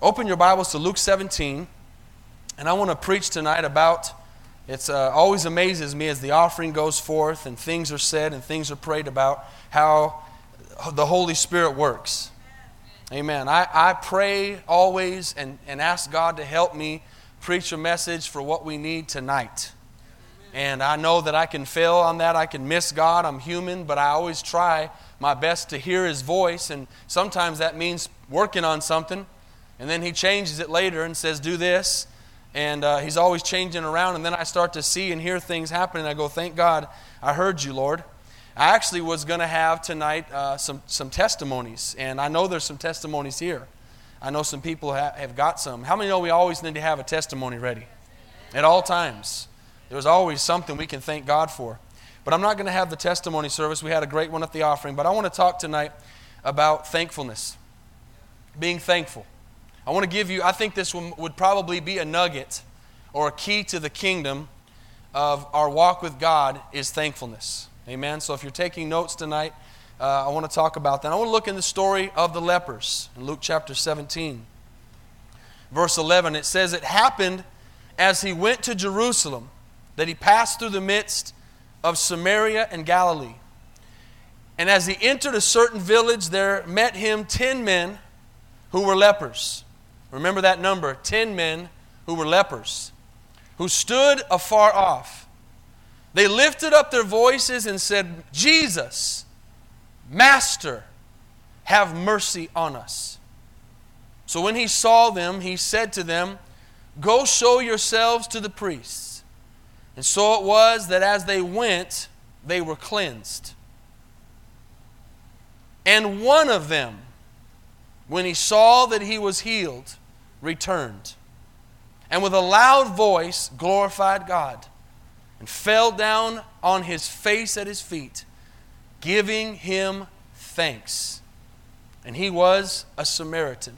Open your Bibles to Luke 17, and I want to preach tonight about. It uh, always amazes me as the offering goes forth and things are said and things are prayed about how the Holy Spirit works. Amen. I, I pray always and, and ask God to help me preach a message for what we need tonight. And I know that I can fail on that. I can miss God. I'm human, but I always try my best to hear His voice. And sometimes that means working on something. And then He changes it later and says, Do this. And uh, He's always changing around. And then I start to see and hear things happen. And I go, Thank God I heard you, Lord. I actually was going to have tonight uh, some, some testimonies. And I know there's some testimonies here. I know some people ha- have got some. How many know we always need to have a testimony ready? At all times. There's always something we can thank God for. But I'm not going to have the testimony service. We had a great one at the offering. But I want to talk tonight about thankfulness, being thankful. I want to give you, I think this one would probably be a nugget or a key to the kingdom of our walk with God is thankfulness. Amen. So if you're taking notes tonight, uh, I want to talk about that. I want to look in the story of the lepers in Luke chapter 17. Verse 11, it says, It happened as he went to Jerusalem that he passed through the midst of Samaria and Galilee. And as he entered a certain village, there met him ten men who were lepers. Remember that number ten men who were lepers, who stood afar off. They lifted up their voices and said, Jesus, Master, have mercy on us. So when he saw them, he said to them, Go show yourselves to the priests. And so it was that as they went, they were cleansed. And one of them, when he saw that he was healed, returned. And with a loud voice glorified God and fell down on his face at his feet, giving him thanks. And he was a Samaritan.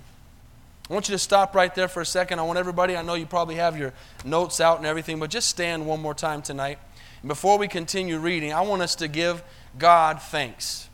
I want you to stop right there for a second. I want everybody, I know you probably have your notes out and everything, but just stand one more time tonight. And before we continue reading, I want us to give God thanks.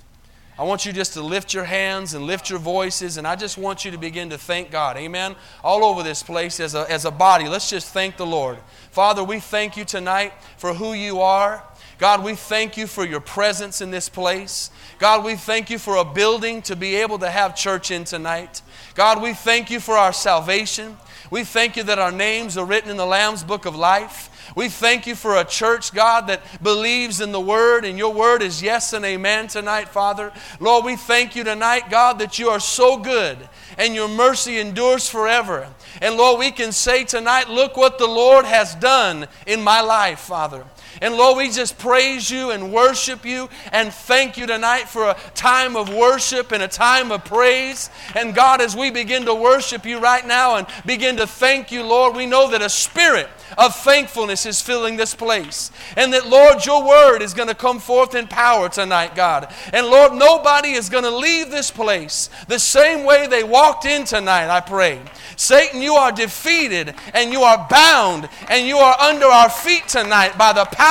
I want you just to lift your hands and lift your voices, and I just want you to begin to thank God. Amen. All over this place as a, as a body, let's just thank the Lord. Father, we thank you tonight for who you are. God, we thank you for your presence in this place. God, we thank you for a building to be able to have church in tonight. God, we thank you for our salvation. We thank you that our names are written in the Lamb's book of life. We thank you for a church, God, that believes in the Word, and your Word is yes and amen tonight, Father. Lord, we thank you tonight, God, that you are so good and your mercy endures forever. And Lord, we can say tonight, look what the Lord has done in my life, Father. And Lord, we just praise you and worship you and thank you tonight for a time of worship and a time of praise. And God, as we begin to worship you right now and begin to thank you, Lord, we know that a spirit of thankfulness is filling this place. And that, Lord, your word is going to come forth in power tonight, God. And Lord, nobody is going to leave this place the same way they walked in tonight, I pray. Satan, you are defeated and you are bound and you are under our feet tonight by the power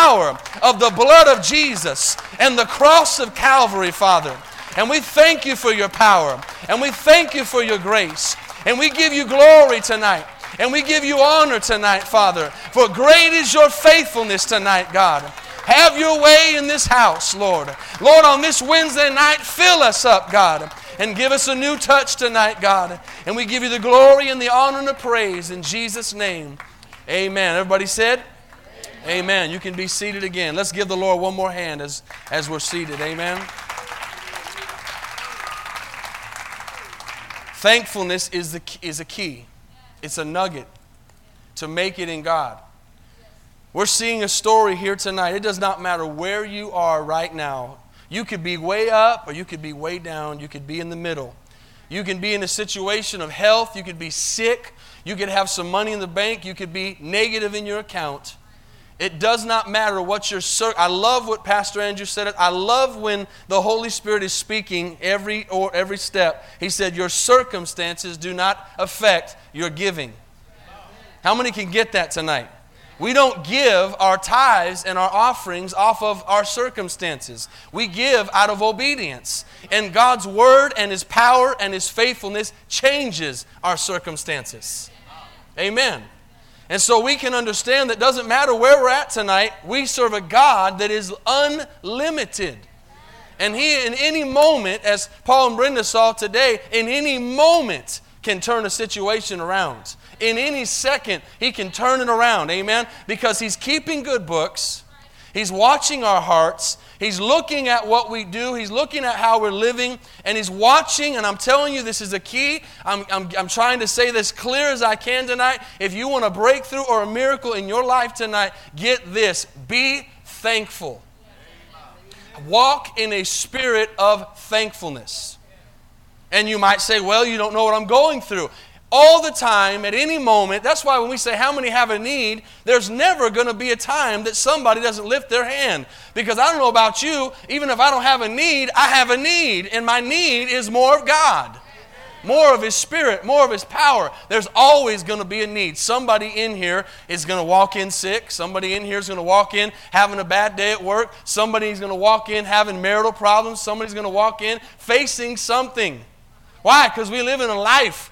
of the blood of Jesus and the cross of Calvary, Father. And we thank you for your power and we thank you for your grace. And we give you glory tonight. And we give you honor tonight, Father. For great is your faithfulness tonight, God. Have your way in this house, Lord. Lord, on this Wednesday night, fill us up, God and give us a new touch tonight, God. And we give you the glory and the honor and the praise in Jesus' name. Amen. Everybody said? Amen. You can be seated again. Let's give the Lord one more hand as, as we're seated. Amen. Thankfulness is, the, is a key, it's a nugget to make it in God. We're seeing a story here tonight. It does not matter where you are right now you could be way up or you could be way down. You could be in the middle. You can be in a situation of health. You could be sick. You could have some money in the bank. You could be negative in your account. It does not matter what your cir- I love what Pastor Andrew said. I love when the Holy Spirit is speaking every or every step. He said, "Your circumstances do not affect your giving." How many can get that tonight? We don't give our tithes and our offerings off of our circumstances. We give out of obedience. And God's word and his power and his faithfulness changes our circumstances. Amen. And so we can understand that doesn't matter where we're at tonight, we serve a God that is unlimited. And he, in any moment, as Paul and Brenda saw today, in any moment can turn a situation around. In any second, he can turn it around. Amen? Because he's keeping good books. He's watching our hearts. He's looking at what we do. He's looking at how we're living. And He's watching. And I'm telling you, this is a key. I'm, I'm, I'm trying to say this clear as I can tonight. If you want a breakthrough or a miracle in your life tonight, get this be thankful. Walk in a spirit of thankfulness. And you might say, well, you don't know what I'm going through. All the time, at any moment. That's why when we say how many have a need, there's never going to be a time that somebody doesn't lift their hand. Because I don't know about you, even if I don't have a need, I have a need. And my need is more of God more of His Spirit, more of His power. There's always going to be a need. Somebody in here is going to walk in sick. Somebody in here is going to walk in having a bad day at work. Somebody's going to walk in having marital problems. Somebody's going to walk in facing something. Why? Because we live in a life,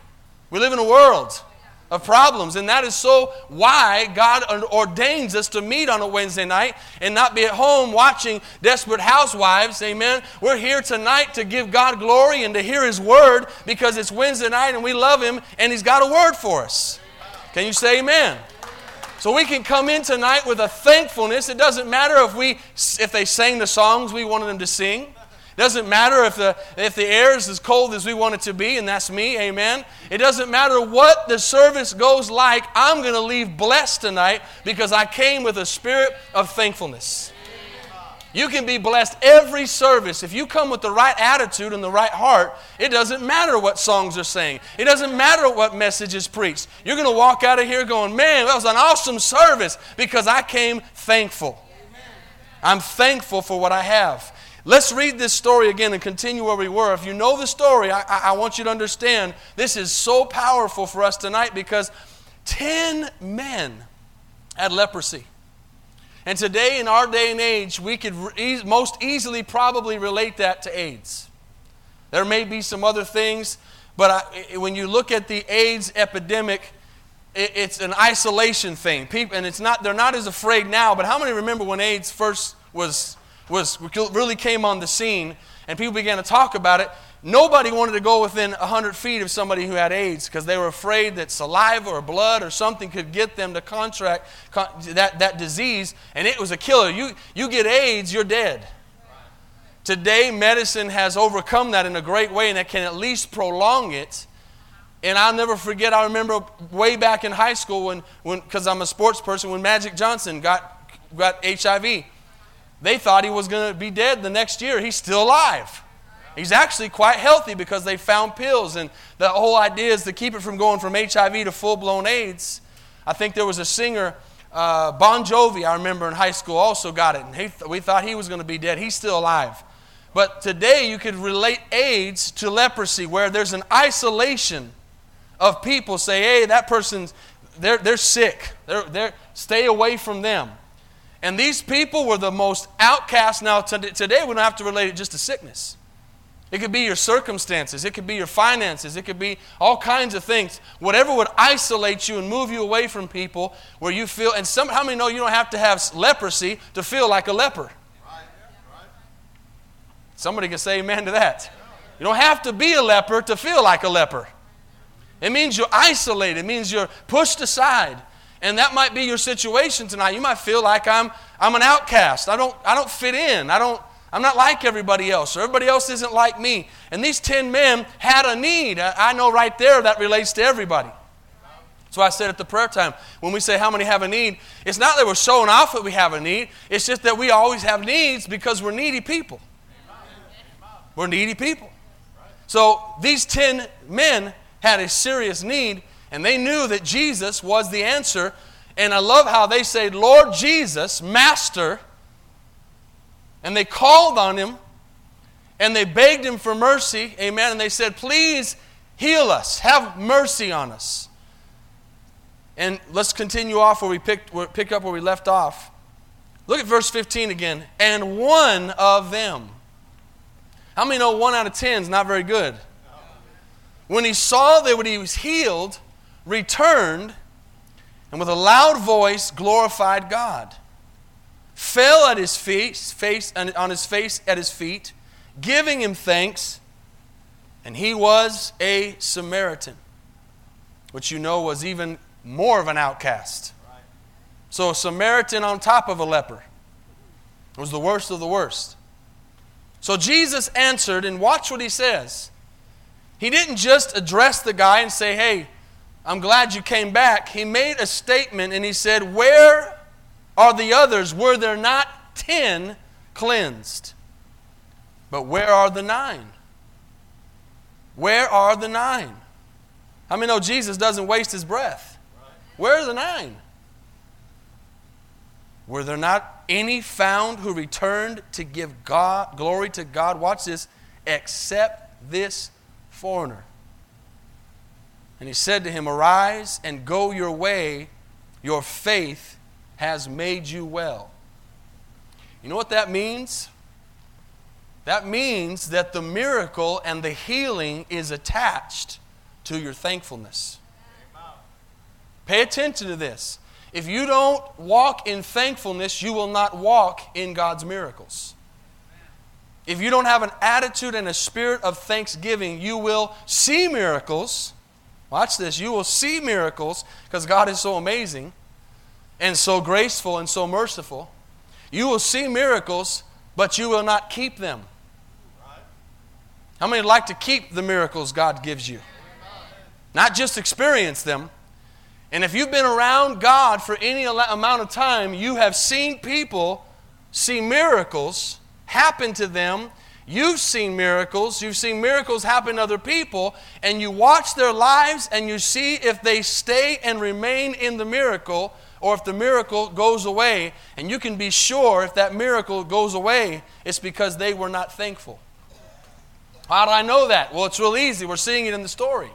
we live in a world of problems. And that is so why God ordains us to meet on a Wednesday night and not be at home watching Desperate Housewives. Amen. We're here tonight to give God glory and to hear His word because it's Wednesday night and we love Him and He's got a word for us. Can you say amen? So we can come in tonight with a thankfulness. It doesn't matter if we if they sang the songs we wanted them to sing. It doesn't matter if the, if the air is as cold as we want it to be, and that's me, amen. It doesn't matter what the service goes like, I'm going to leave blessed tonight because I came with a spirit of thankfulness. You can be blessed every service. If you come with the right attitude and the right heart, it doesn't matter what songs are saying. It doesn't matter what message is preached. You're going to walk out of here going, man, that was an awesome service because I came thankful. I'm thankful for what I have. Let's read this story again and continue where we were. If you know the story, I, I, want you to understand this is so powerful for us tonight because 10 men had leprosy. And today, in our day and age, we could e- most easily probably relate that to AIDS. There may be some other things, but I, when you look at the AIDS epidemic, it, it's an isolation thing. People, and it's not, they're not as afraid now, but how many remember when AIDS first was was really came on the scene and people began to talk about it, nobody wanted to go within 100 feet of somebody who had AIDS because they were afraid that saliva or blood or something could get them to contract that, that disease, and it was a killer. You, you get AIDS, you're dead. Today, medicine has overcome that in a great way, and it can at least prolong it. And I'll never forget, I remember way back in high school when, because I'm a sports person, when Magic Johnson got, got HIV. They thought he was going to be dead the next year. He's still alive. He's actually quite healthy because they found pills. And the whole idea is to keep it from going from HIV to full blown AIDS. I think there was a singer, uh, Bon Jovi, I remember in high school, also got it. And he, we thought he was going to be dead. He's still alive. But today you could relate AIDS to leprosy, where there's an isolation of people say, hey, that person's, they're, they're sick. They're, they're, stay away from them. And these people were the most outcast. Now, today we don't have to relate it just to sickness. It could be your circumstances, it could be your finances, it could be all kinds of things. Whatever would isolate you and move you away from people where you feel, and some, how many know you don't have to have leprosy to feel like a leper? Somebody can say amen to that. You don't have to be a leper to feel like a leper. It means you're isolated, it means you're pushed aside. And that might be your situation tonight. You might feel like I'm, I'm an outcast. I don't, I don't fit in. I don't, I'm not like everybody else, or everybody else isn't like me. And these 10 men had a need. I know right there that relates to everybody. So I said at the prayer time, when we say how many have a need, it's not that we're showing off that we have a need, it's just that we always have needs because we're needy people. We're needy people. So these 10 men had a serious need, and they knew that Jesus was the answer. And I love how they say, Lord Jesus, Master. And they called on him and they begged him for mercy. Amen. And they said, Please heal us, have mercy on us. And let's continue off where we picked, pick up where we left off. Look at verse 15 again. And one of them. How many know one out of ten is not very good? When he saw that he was healed, returned, and with a loud voice glorified God, fell at his feet, face, on his face at his feet, giving him thanks, and he was a Samaritan, which you know was even more of an outcast. So a Samaritan on top of a leper was the worst of the worst. So Jesus answered, and watch what he says. He didn't just address the guy and say, Hey, I'm glad you came back. He made a statement and he said, Where are the others? Were there not ten cleansed? But where are the nine? Where are the nine? How many know Jesus doesn't waste his breath? Where are the nine? Were there not any found who returned to give God glory to God? Watch this, except this foreigner. And he said to him, Arise and go your way, your faith has made you well. You know what that means? That means that the miracle and the healing is attached to your thankfulness. Pay attention to this. If you don't walk in thankfulness, you will not walk in God's miracles. If you don't have an attitude and a spirit of thanksgiving, you will see miracles. Watch this. You will see miracles because God is so amazing and so graceful and so merciful. You will see miracles, but you will not keep them. How many like to keep the miracles God gives you? Not just experience them. And if you've been around God for any amount of time, you have seen people see miracles happen to them. You've seen miracles. You've seen miracles happen to other people, and you watch their lives and you see if they stay and remain in the miracle or if the miracle goes away. And you can be sure if that miracle goes away, it's because they were not thankful. How do I know that? Well, it's real easy. We're seeing it in the story.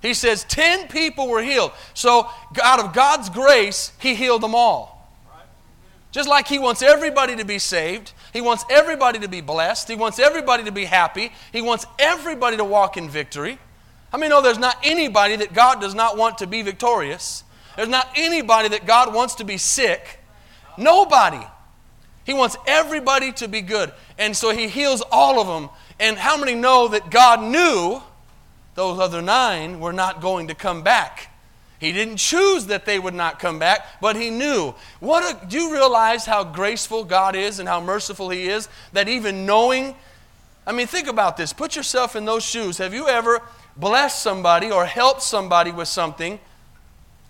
He says 10 people were healed. So, out of God's grace, He healed them all. Just like He wants everybody to be saved, He wants everybody to be blessed, He wants everybody to be happy, He wants everybody to walk in victory. I mean, no, there's not anybody that God does not want to be victorious. There's not anybody that God wants to be sick. Nobody. He wants everybody to be good. And so He heals all of them. And how many know that God knew those other nine were not going to come back? He didn't choose that they would not come back, but he knew. What a, do you realize how graceful God is and how merciful he is? That even knowing, I mean, think about this. Put yourself in those shoes. Have you ever blessed somebody or helped somebody with something,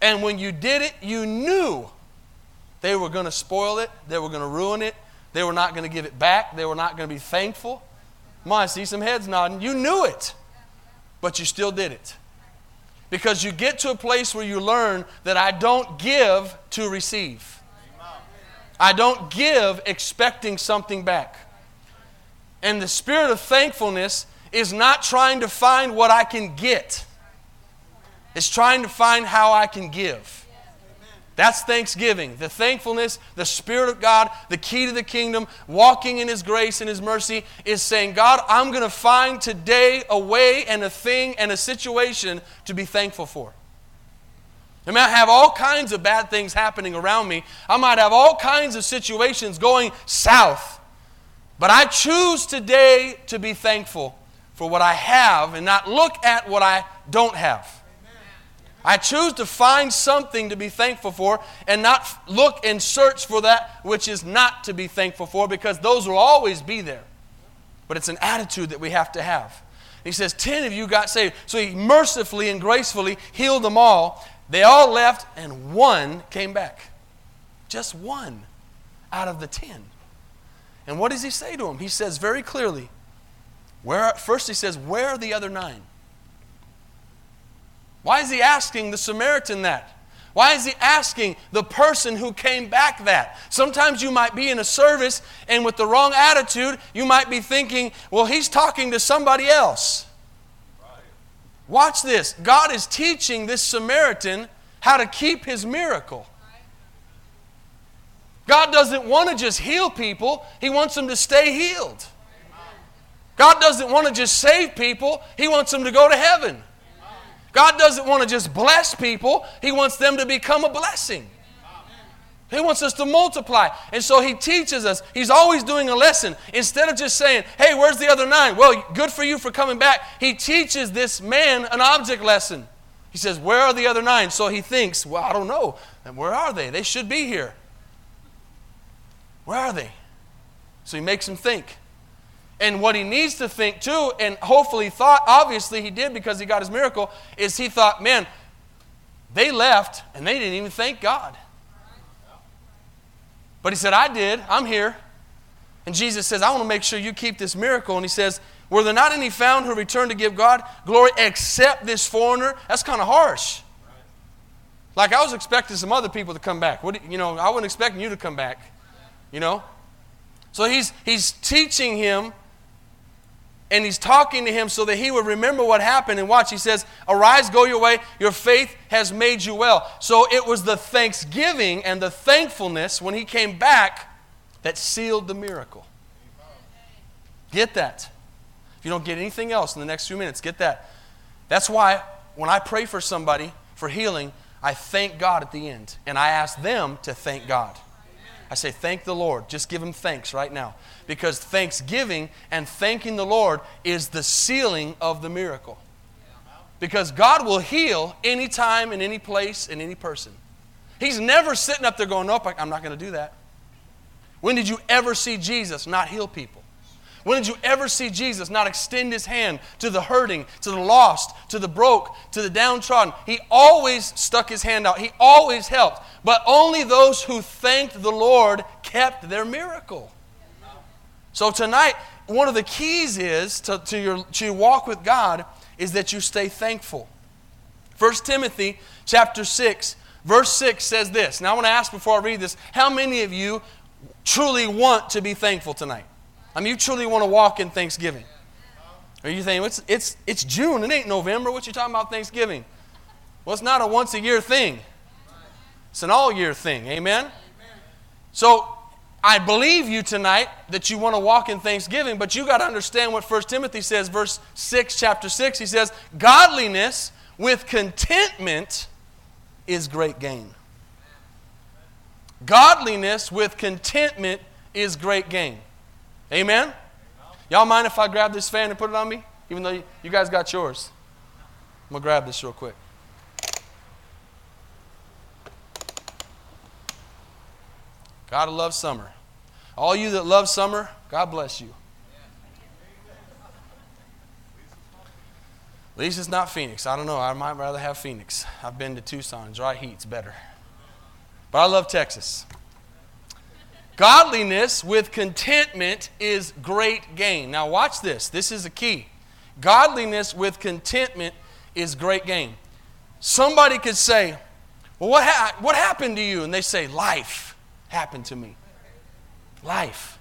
and when you did it, you knew they were going to spoil it, they were going to ruin it, they were not going to give it back, they were not going to be thankful? On, I see some heads nodding. You knew it, but you still did it. Because you get to a place where you learn that I don't give to receive. I don't give expecting something back. And the spirit of thankfulness is not trying to find what I can get, it's trying to find how I can give. That's thanksgiving. The thankfulness, the Spirit of God, the key to the kingdom, walking in His grace and His mercy is saying, God, I'm going to find today a way and a thing and a situation to be thankful for. I might have all kinds of bad things happening around me. I might have all kinds of situations going south. But I choose today to be thankful for what I have and not look at what I don't have. I choose to find something to be thankful for and not look and search for that which is not to be thankful for because those will always be there. But it's an attitude that we have to have. He says, 10 of you got saved. So he mercifully and gracefully healed them all. They all left, and one came back. Just one out of the 10. And what does he say to him? He says very clearly, where, first he says, Where are the other nine? Why is he asking the Samaritan that? Why is he asking the person who came back that? Sometimes you might be in a service and with the wrong attitude, you might be thinking, well, he's talking to somebody else. Watch this. God is teaching this Samaritan how to keep his miracle. God doesn't want to just heal people, He wants them to stay healed. God doesn't want to just save people, He wants them to go to heaven. God doesn't want to just bless people, He wants them to become a blessing. He wants us to multiply. And so He teaches us. He's always doing a lesson. Instead of just saying, hey, where's the other nine? Well, good for you for coming back. He teaches this man an object lesson. He says, Where are the other nine? So he thinks, Well, I don't know. And where are they? They should be here. Where are they? So he makes him think. And what he needs to think too, and hopefully thought, obviously he did because he got his miracle, is he thought, man, they left and they didn't even thank God. But he said, I did. I'm here. And Jesus says, I want to make sure you keep this miracle. And he says, Were there not any found who returned to give God glory except this foreigner? That's kind of harsh. Like I was expecting some other people to come back. What, you know, I wasn't expecting you to come back. You know? So he's, he's teaching him and he's talking to him so that he would remember what happened. And watch, he says, Arise, go your way, your faith has made you well. So it was the thanksgiving and the thankfulness when he came back that sealed the miracle. Get that. If you don't get anything else in the next few minutes, get that. That's why when I pray for somebody for healing, I thank God at the end. And I ask them to thank God. I say, Thank the Lord. Just give Him thanks right now. Because thanksgiving and thanking the Lord is the sealing of the miracle. Because God will heal anytime, in any place, in any person. He's never sitting up there going, Nope, I'm not going to do that. When did you ever see Jesus not heal people? When did you ever see Jesus not extend his hand to the hurting, to the lost, to the broke, to the downtrodden? He always stuck his hand out. He always helped. But only those who thanked the Lord kept their miracle. So tonight, one of the keys is to, to, your, to your walk with God is that you stay thankful. 1 Timothy chapter 6, verse 6 says this. Now I want to ask before I read this, how many of you truly want to be thankful tonight? I mean, you truly want to walk in Thanksgiving. Are you thinking, it's, it's, it's June, it ain't November. What you talking about Thanksgiving? Well, it's not a once a year thing, it's an all year thing. Amen? So, I believe you tonight that you want to walk in thanksgiving, but you got to understand what 1 Timothy says, verse 6, chapter 6. He says, Godliness with contentment is great gain. Godliness with contentment is great gain. Amen? Y'all mind if I grab this fan and put it on me? Even though you guys got yours. I'm going to grab this real quick. Gotta love summer. All you that love summer, God bless you. At least it's not Phoenix. I don't know. I might rather have Phoenix. I've been to Tucson. Dry heat's better. But I love Texas. Godliness with contentment is great gain. Now, watch this. This is a key. Godliness with contentment is great gain. Somebody could say, Well, what, ha- what happened to you? And they say, Life happened to me. Life.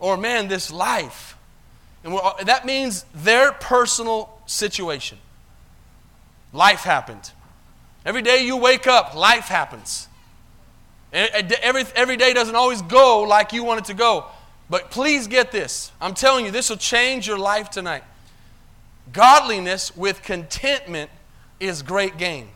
Or, man, this life. And that means their personal situation. Life happened. Every day you wake up, life happens. Every, every day doesn't always go like you want it to go. But please get this. I'm telling you, this will change your life tonight. Godliness with contentment is great gain.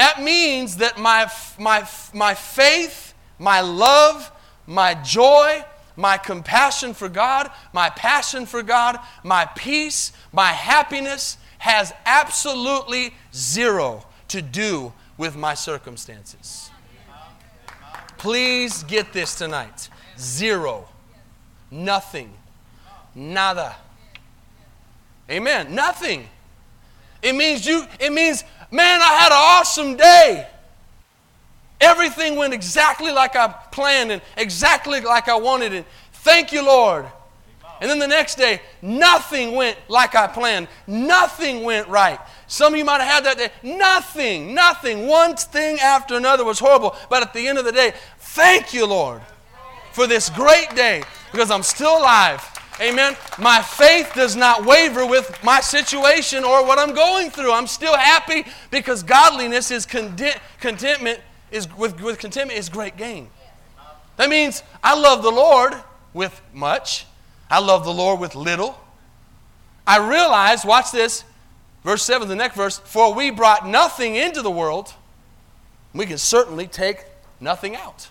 That means that my, my, my faith, my love, my joy, my compassion for God, my passion for God, my peace, my happiness has absolutely zero to do with my circumstances. Please get this tonight. Zero. Nothing. Nada. Amen. Nothing. It means you, it means, man, I had an awesome day. Everything went exactly like I planned and exactly like I wanted it. Thank you, Lord. And then the next day, nothing went like I planned. Nothing went right. Some of you might have had that day. Nothing, nothing. One thing after another was horrible. But at the end of the day, thank you, Lord, for this great day because I'm still alive. Amen. My faith does not waver with my situation or what I'm going through. I'm still happy because godliness is content, contentment is with, with contentment is great gain. That means I love the Lord with much. I love the Lord with little. I realize, watch this, verse 7, the next verse, for we brought nothing into the world, we can certainly take nothing out.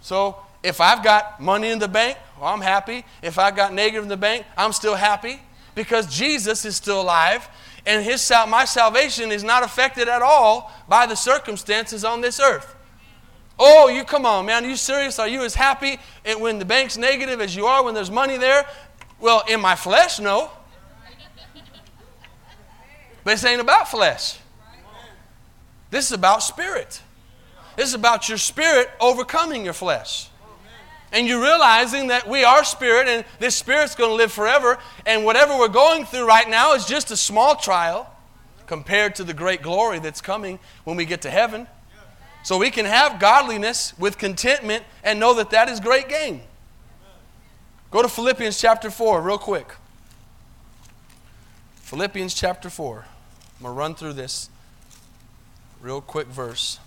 So if I've got money in the bank, well, I'm happy. If I've got negative in the bank, I'm still happy because Jesus is still alive and his, my salvation is not affected at all by the circumstances on this earth. Oh, you come on, man. Are you serious? Are you as happy when the bank's negative as you are when there's money there? Well, in my flesh, no. But this ain't about flesh. This is about spirit. This is about your spirit overcoming your flesh. And you're realizing that we are spirit and this spirit's going to live forever. And whatever we're going through right now is just a small trial compared to the great glory that's coming when we get to heaven. So we can have godliness with contentment and know that that is great gain. Go to Philippians chapter 4 real quick. Philippians chapter 4. I'm going to run through this real quick verse.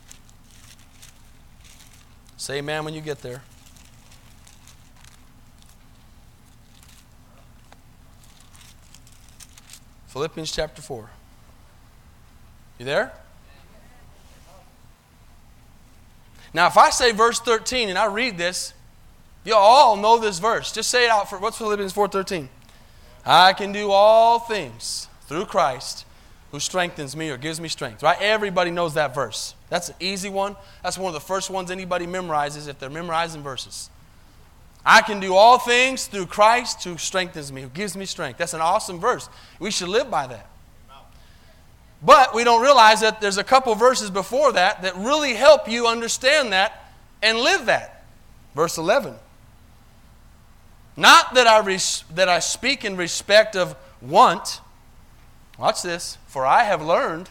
Say amen when you get there. Philippians chapter 4. You there? Now, if I say verse 13 and I read this, you all know this verse. Just say it out for what's Philippians 4:13? I can do all things through Christ who strengthens me or gives me strength. Right? Everybody knows that verse. That's an easy one. That's one of the first ones anybody memorizes if they're memorizing verses. I can do all things through Christ who strengthens me, who gives me strength. That's an awesome verse. We should live by that. But we don't realize that there's a couple verses before that that really help you understand that and live that. Verse 11. Not that I, res- that I speak in respect of want. Watch this. For I have learned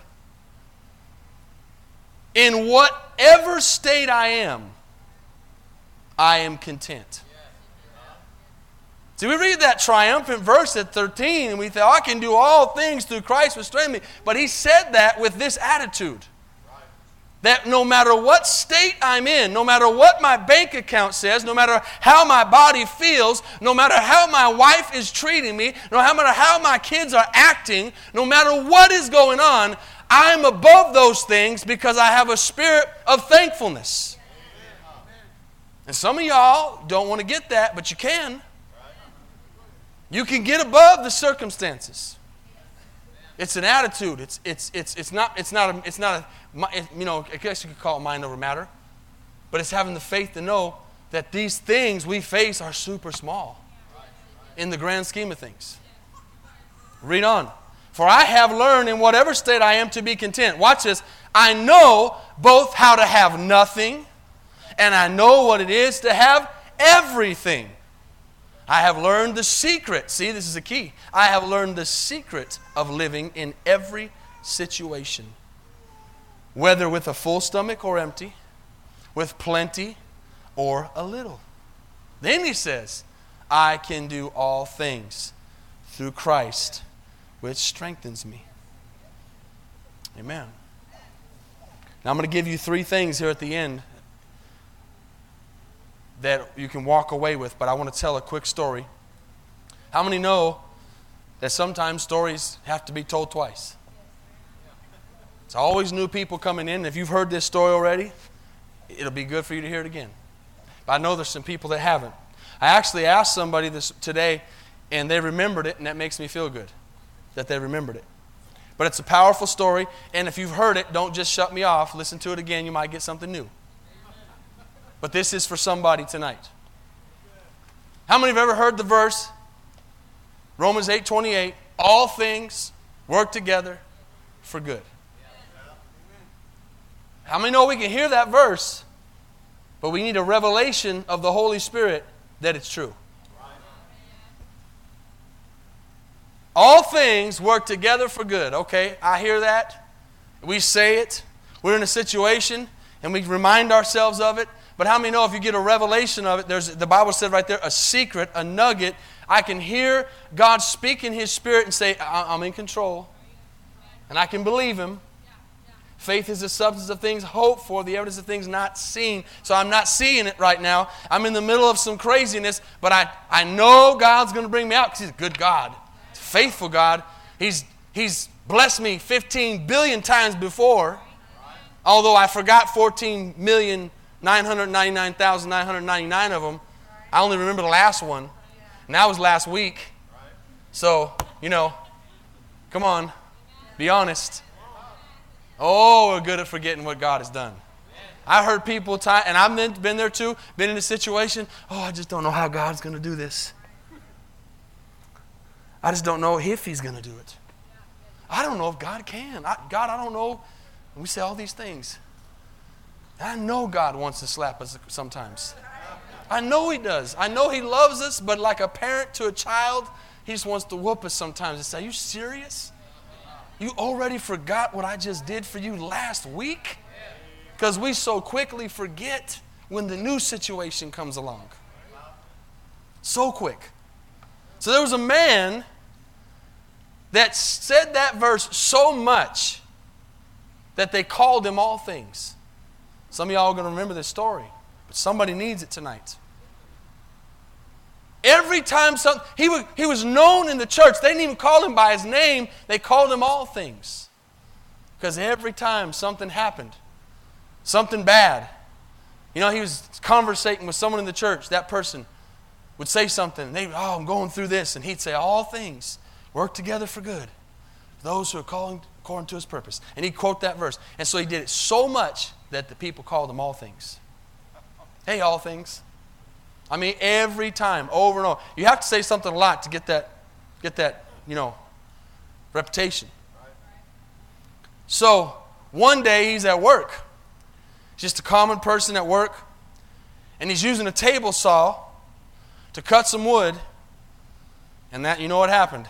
in whatever state I am, I am content. See, we read that triumphant verse at 13 and we think, I can do all things through Christ strengthens me. But he said that with this attitude that no matter what state I'm in, no matter what my bank account says, no matter how my body feels, no matter how my wife is treating me, no matter how my kids are acting, no matter what is going on, I'm above those things because I have a spirit of thankfulness. And some of y'all don't want to get that, but you can. You can get above the circumstances. It's an attitude. It's, it's, it's, it's not, it's not, a, it's not a, you know, I guess you could call it mind over matter. But it's having the faith to know that these things we face are super small in the grand scheme of things. Read on. For I have learned in whatever state I am to be content. Watch this. I know both how to have nothing and I know what it is to have everything. I have learned the secret. See, this is the key. I have learned the secret of living in every situation, whether with a full stomach or empty, with plenty or a little. Then he says, I can do all things through Christ, which strengthens me. Amen. Now I'm going to give you three things here at the end that you can walk away with, but I want to tell a quick story. How many know that sometimes stories have to be told twice? It's always new people coming in. If you've heard this story already, it'll be good for you to hear it again. But I know there's some people that haven't. I actually asked somebody this today, and they remembered it, and that makes me feel good that they remembered it. But it's a powerful story, and if you've heard it, don't just shut me off. Listen to it again. You might get something new. But this is for somebody tonight. How many have ever heard the verse? Romans 8 28. All things work together for good. How many know we can hear that verse, but we need a revelation of the Holy Spirit that it's true? All things work together for good. Okay, I hear that. We say it. We're in a situation and we remind ourselves of it. But how many know if you get a revelation of it, there's the Bible said right there, a secret, a nugget. I can hear God speak in His Spirit and say, I'm in control. And I can believe Him. Faith is the substance of things hoped for, the evidence of things not seen. So I'm not seeing it right now. I'm in the middle of some craziness, but I, I know God's going to bring me out because He's a good God. A faithful God. He's, he's blessed me 15 billion times before, although I forgot 14 million 999,999 of them. I only remember the last one. And that was last week. So, you know, come on, be honest. Oh, we're good at forgetting what God has done. I heard people, time, and I've been, been there too, been in a situation, oh, I just don't know how God's going to do this. I just don't know if He's going to do it. I don't know if God can. I, God, I don't know. And we say all these things. I know God wants to slap us sometimes. I know He does. I know He loves us, but like a parent to a child, He just wants to whoop us sometimes and say, Are you serious? You already forgot what I just did for you last week? Because we so quickly forget when the new situation comes along. So quick. So there was a man that said that verse so much that they called him all things. Some of y'all are going to remember this story, but somebody needs it tonight. Every time something, he, was, he was known in the church, they didn't even call him by his name, they called him all things. Because every time something happened, something bad, you know, he was conversating with someone in the church, that person would say something, they, oh, I'm going through this, and he'd say, all things work together for good. Those who are calling according to his purpose. And he'd quote that verse. And so he did it so much that the people called him all things. Hey, all things. I mean, every time, over and over. You have to say something a lot to get that, get that, you know, reputation. So one day he's at work, just a common person at work, and he's using a table saw to cut some wood, and that, you know what happened?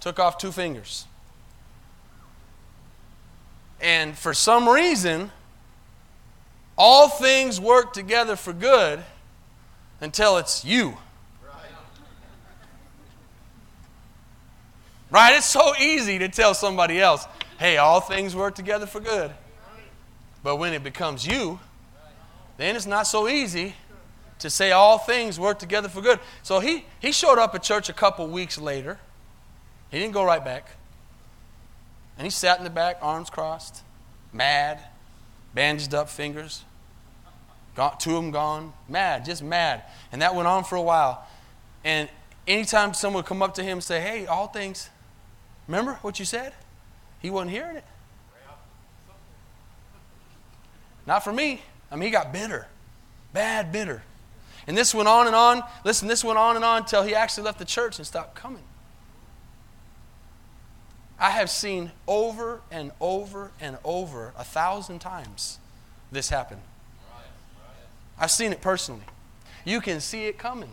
Took off two fingers. And for some reason, all things work together for good until it's you. Right? It's so easy to tell somebody else, hey, all things work together for good. But when it becomes you, then it's not so easy to say all things work together for good. So he, he showed up at church a couple weeks later. He didn't go right back. And he sat in the back, arms crossed, mad, bandaged up fingers. Got two of them gone, mad, just mad. And that went on for a while. And anytime someone would come up to him and say, Hey, all things, remember what you said? He wasn't hearing it. Not for me. I mean, he got bitter, bad bitter. And this went on and on. Listen, this went on and on until he actually left the church and stopped coming. I have seen over and over and over a thousand times this happen. I've seen it personally. You can see it coming.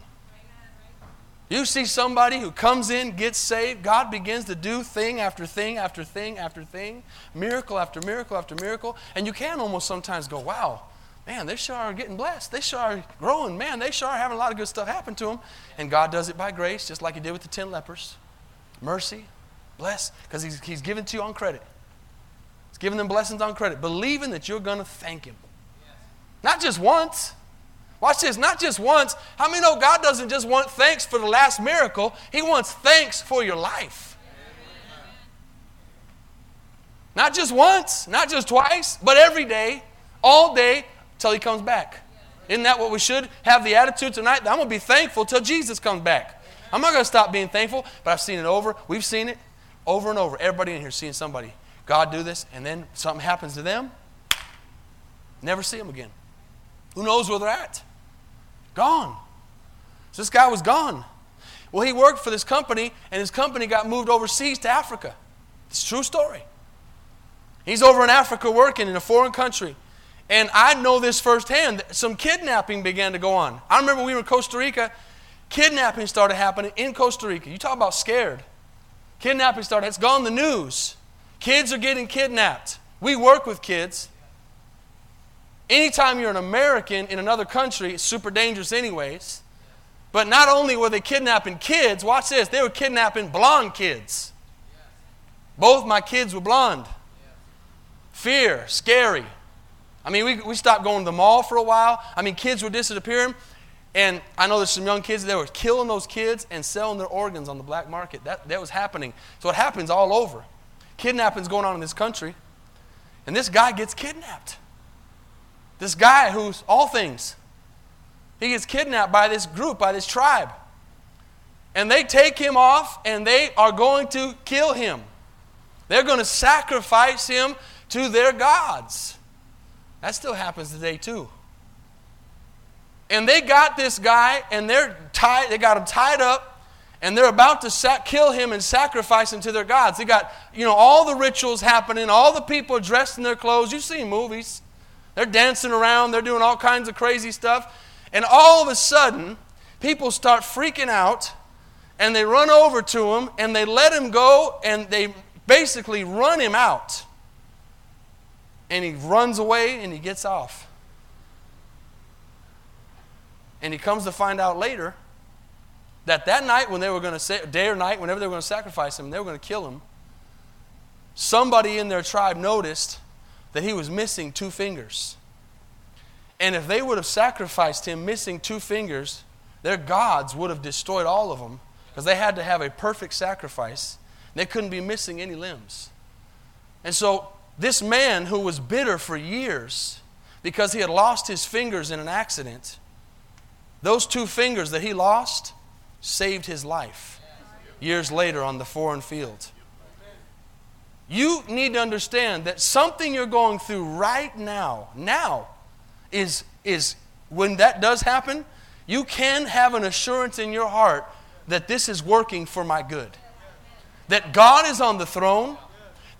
You see somebody who comes in, gets saved, God begins to do thing after thing after thing after thing, miracle after miracle after miracle, and you can almost sometimes go, wow, man, they sure are getting blessed. They sure are growing. Man, they sure are having a lot of good stuff happen to them. And God does it by grace, just like He did with the ten lepers. Mercy, Bless, because he's, he's given to you on credit. He's giving them blessings on credit, believing that you're going to thank him. Not just once. Watch this, not just once. How many know God doesn't just want thanks for the last miracle? He wants thanks for your life. Not just once, not just twice, but every day, all day, till He comes back. Isn't that what we should have the attitude tonight? I'm going to be thankful till Jesus comes back. I'm not going to stop being thankful, but I've seen it over. We've seen it. Over and over. Everybody in here seeing somebody, God do this, and then something happens to them. Never see them again. Who knows where they're at? Gone. So this guy was gone. Well, he worked for this company, and his company got moved overseas to Africa. It's a true story. He's over in Africa working in a foreign country. And I know this firsthand. Some kidnapping began to go on. I remember we were in Costa Rica, kidnapping started happening in Costa Rica. You talk about scared. Kidnapping started. It's gone the news. Kids are getting kidnapped. We work with kids. anytime you're an American in another country, it's super dangerous, anyways. But not only were they kidnapping kids, watch this, they were kidnapping blonde kids. Both my kids were blonde. Fear, scary. I mean, we, we stopped going to the mall for a while. I mean, kids were disappearing. And I know there's some young kids that were killing those kids and selling their organs on the black market. That, that was happening. So it happens all over. Kidnapping's going on in this country. And this guy gets kidnapped. This guy who's all things. He gets kidnapped by this group, by this tribe. And they take him off and they are going to kill him. They're going to sacrifice him to their gods. That still happens today, too. And they got this guy and they're tied, they got him tied up and they're about to sac- kill him and sacrifice him to their gods. They got, you know, all the rituals happening, all the people dressed in their clothes. You've seen movies. They're dancing around, they're doing all kinds of crazy stuff. And all of a sudden, people start freaking out and they run over to him and they let him go and they basically run him out. And he runs away and he gets off. And he comes to find out later that that night when they were going to say, day or night, whenever they were going to sacrifice him, they were going to kill him. Somebody in their tribe noticed that he was missing two fingers. And if they would have sacrificed him missing two fingers, their gods would have destroyed all of them because they had to have a perfect sacrifice. They couldn't be missing any limbs. And so, this man who was bitter for years because he had lost his fingers in an accident, those two fingers that he lost saved his life years later on the foreign field. You need to understand that something you're going through right now, now, is, is when that does happen, you can have an assurance in your heart that this is working for my good. That God is on the throne,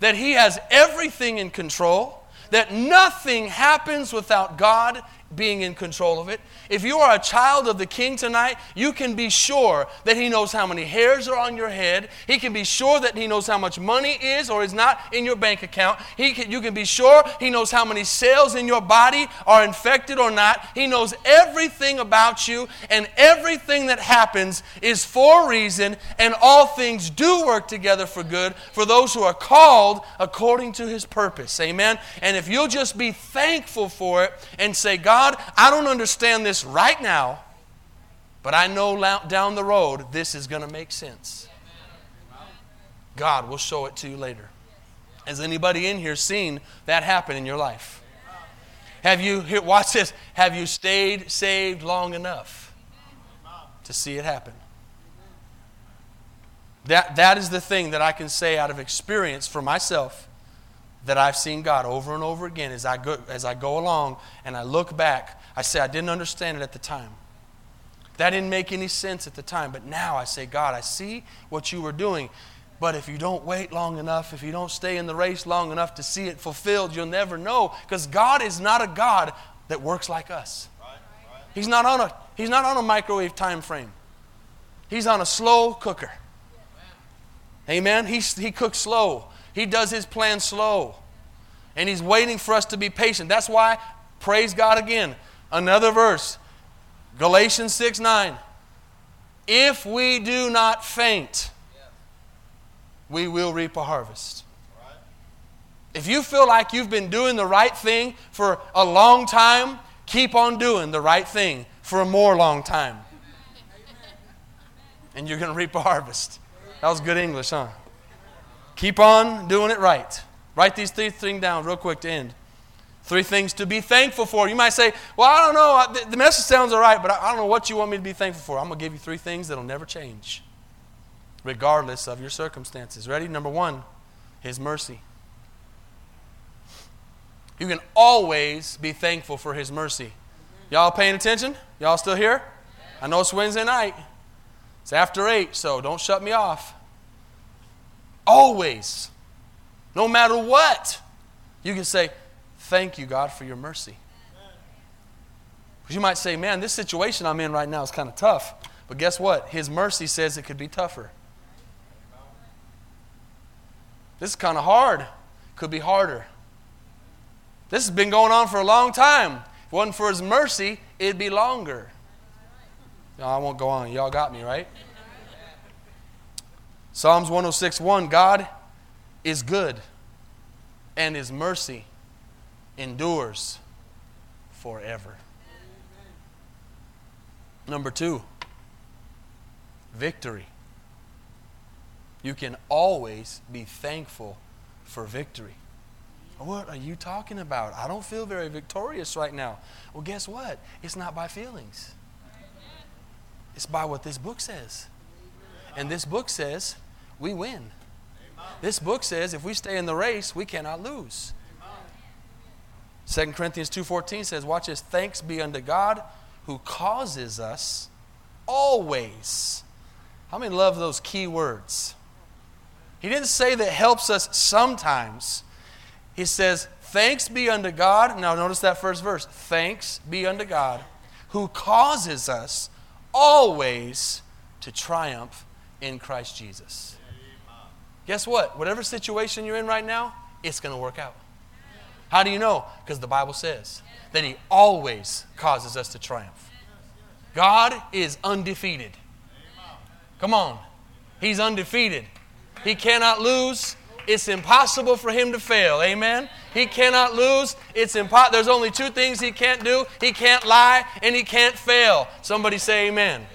that He has everything in control, that nothing happens without God being in control of it. If you are a child of the King tonight, you can be sure that He knows how many hairs are on your head. He can be sure that He knows how much money is or is not in your bank account. He can, you can be sure He knows how many cells in your body are infected or not. He knows everything about you, and everything that happens is for a reason, and all things do work together for good for those who are called according to His purpose. Amen. And if you'll just be thankful for it and say, God, God, I don't understand this right now, but I know down the road this is going to make sense. God will show it to you later. Has anybody in here seen that happen in your life? Have you, watch this, have you stayed saved long enough to see it happen? That, that is the thing that I can say out of experience for myself that I've seen God over and over again as I go, as I go along and I look back. I say, I didn't understand it at the time. That didn't make any sense at the time. But now I say, God, I see what you were doing. But if you don't wait long enough, if you don't stay in the race long enough to see it fulfilled, you'll never know. Because God is not a God that works like us. He's not on a, he's not on a microwave time frame. He's on a slow cooker. Amen. He, he cooks slow. He does his plan slow. And he's waiting for us to be patient. That's why, praise God again. Another verse Galatians 6 9. If we do not faint, we will reap a harvest. If you feel like you've been doing the right thing for a long time, keep on doing the right thing for a more long time. And you're going to reap a harvest. That was good English, huh? Keep on doing it right. Write these three things down real quick to end. Three things to be thankful for. You might say, Well, I don't know. The message sounds all right, but I don't know what you want me to be thankful for. I'm going to give you three things that'll never change, regardless of your circumstances. Ready? Number one, His mercy. You can always be thankful for His mercy. Y'all paying attention? Y'all still here? I know it's Wednesday night. It's after 8, so don't shut me off. Always. No matter what. You can say, Thank you, God, for your mercy. Because you might say, Man, this situation I'm in right now is kind of tough. But guess what? His mercy says it could be tougher. This is kind of hard. Could be harder. This has been going on for a long time. If it wasn't for His mercy, it'd be longer. No, I won't go on. Y'all got me, right? Psalms 106 1 God is good, and His mercy endures forever. Number two, victory. You can always be thankful for victory. What are you talking about? I don't feel very victorious right now. Well, guess what? It's not by feelings, it's by what this book says. And this book says we win. This book says if we stay in the race, we cannot lose. 2 Corinthians 2:14 says, "Watch this, thanks be unto God who causes us always." How many love those key words? He didn't say that helps us sometimes. He says, "Thanks be unto God." Now notice that first verse. Thanks be unto God who causes us always to triumph in Christ Jesus. Guess what? Whatever situation you're in right now, it's going to work out. How do you know? Because the Bible says that He always causes us to triumph. God is undefeated. Come on. He's undefeated. He cannot lose. It's impossible for him to fail. Amen. He cannot lose. It's impo- There's only two things he can't do. He can't lie and he can't fail. Somebody say amen. amen.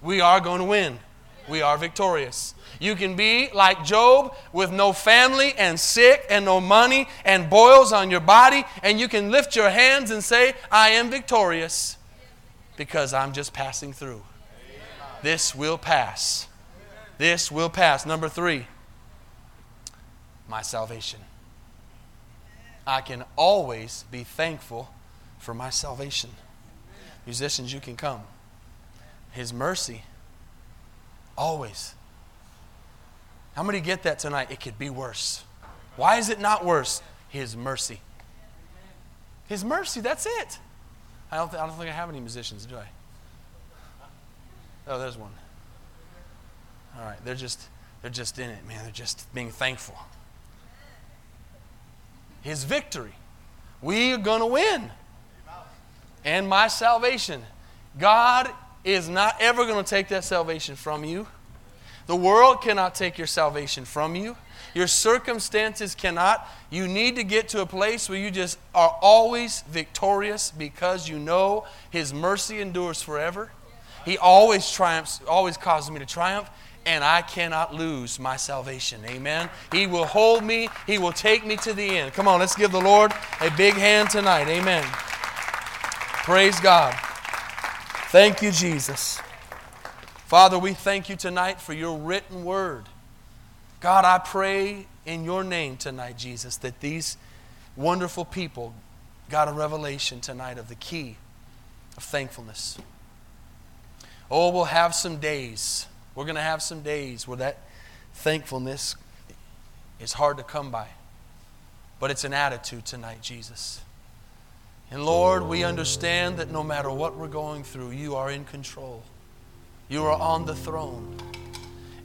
We are going to win. We are victorious. You can be like Job with no family and sick and no money and boils on your body, and you can lift your hands and say, I am victorious because I'm just passing through. This will pass. This will pass. Number three, my salvation. I can always be thankful for my salvation. Musicians, you can come. His mercy, always. How many get that tonight? It could be worse. Why is it not worse? His mercy. His mercy, that's it. I don't, th- I don't think I have any musicians, do I? Oh, there's one. All right, they're just they're just in it, man. They're just being thankful. His victory. We are going to win. And my salvation. God is not ever going to take that salvation from you. The world cannot take your salvation from you. Your circumstances cannot. You need to get to a place where you just are always victorious because you know His mercy endures forever. He always triumphs, always causes me to triumph, and I cannot lose my salvation. Amen. He will hold me, He will take me to the end. Come on, let's give the Lord a big hand tonight. Amen. Praise God. Thank you, Jesus. Father, we thank you tonight for your written word. God, I pray in your name tonight, Jesus, that these wonderful people got a revelation tonight of the key of thankfulness. Oh, we'll have some days. We're going to have some days where that thankfulness is hard to come by. But it's an attitude tonight, Jesus. And Lord, we understand that no matter what we're going through, you are in control. You are on the throne.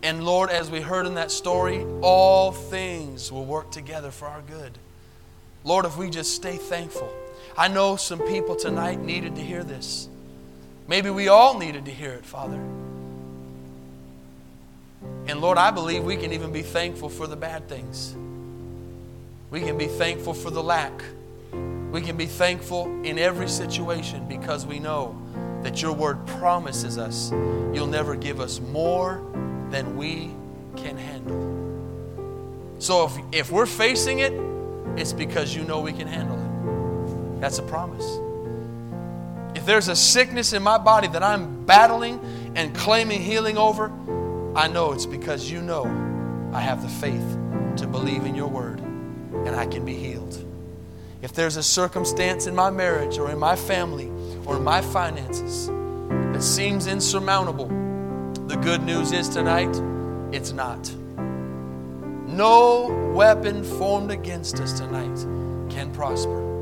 And Lord, as we heard in that story, all things will work together for our good. Lord, if we just stay thankful. I know some people tonight needed to hear this. Maybe we all needed to hear it, Father. And Lord, I believe we can even be thankful for the bad things. We can be thankful for the lack. We can be thankful in every situation because we know that your word promises us you'll never give us more than we can handle. So if, if we're facing it, it's because you know we can handle it. That's a promise. If there's a sickness in my body that I'm battling and claiming healing over, I know it's because you know I have the faith to believe in your word and I can be healed. If there's a circumstance in my marriage or in my family or my finances that seems insurmountable, the good news is tonight, it's not. No weapon formed against us tonight can prosper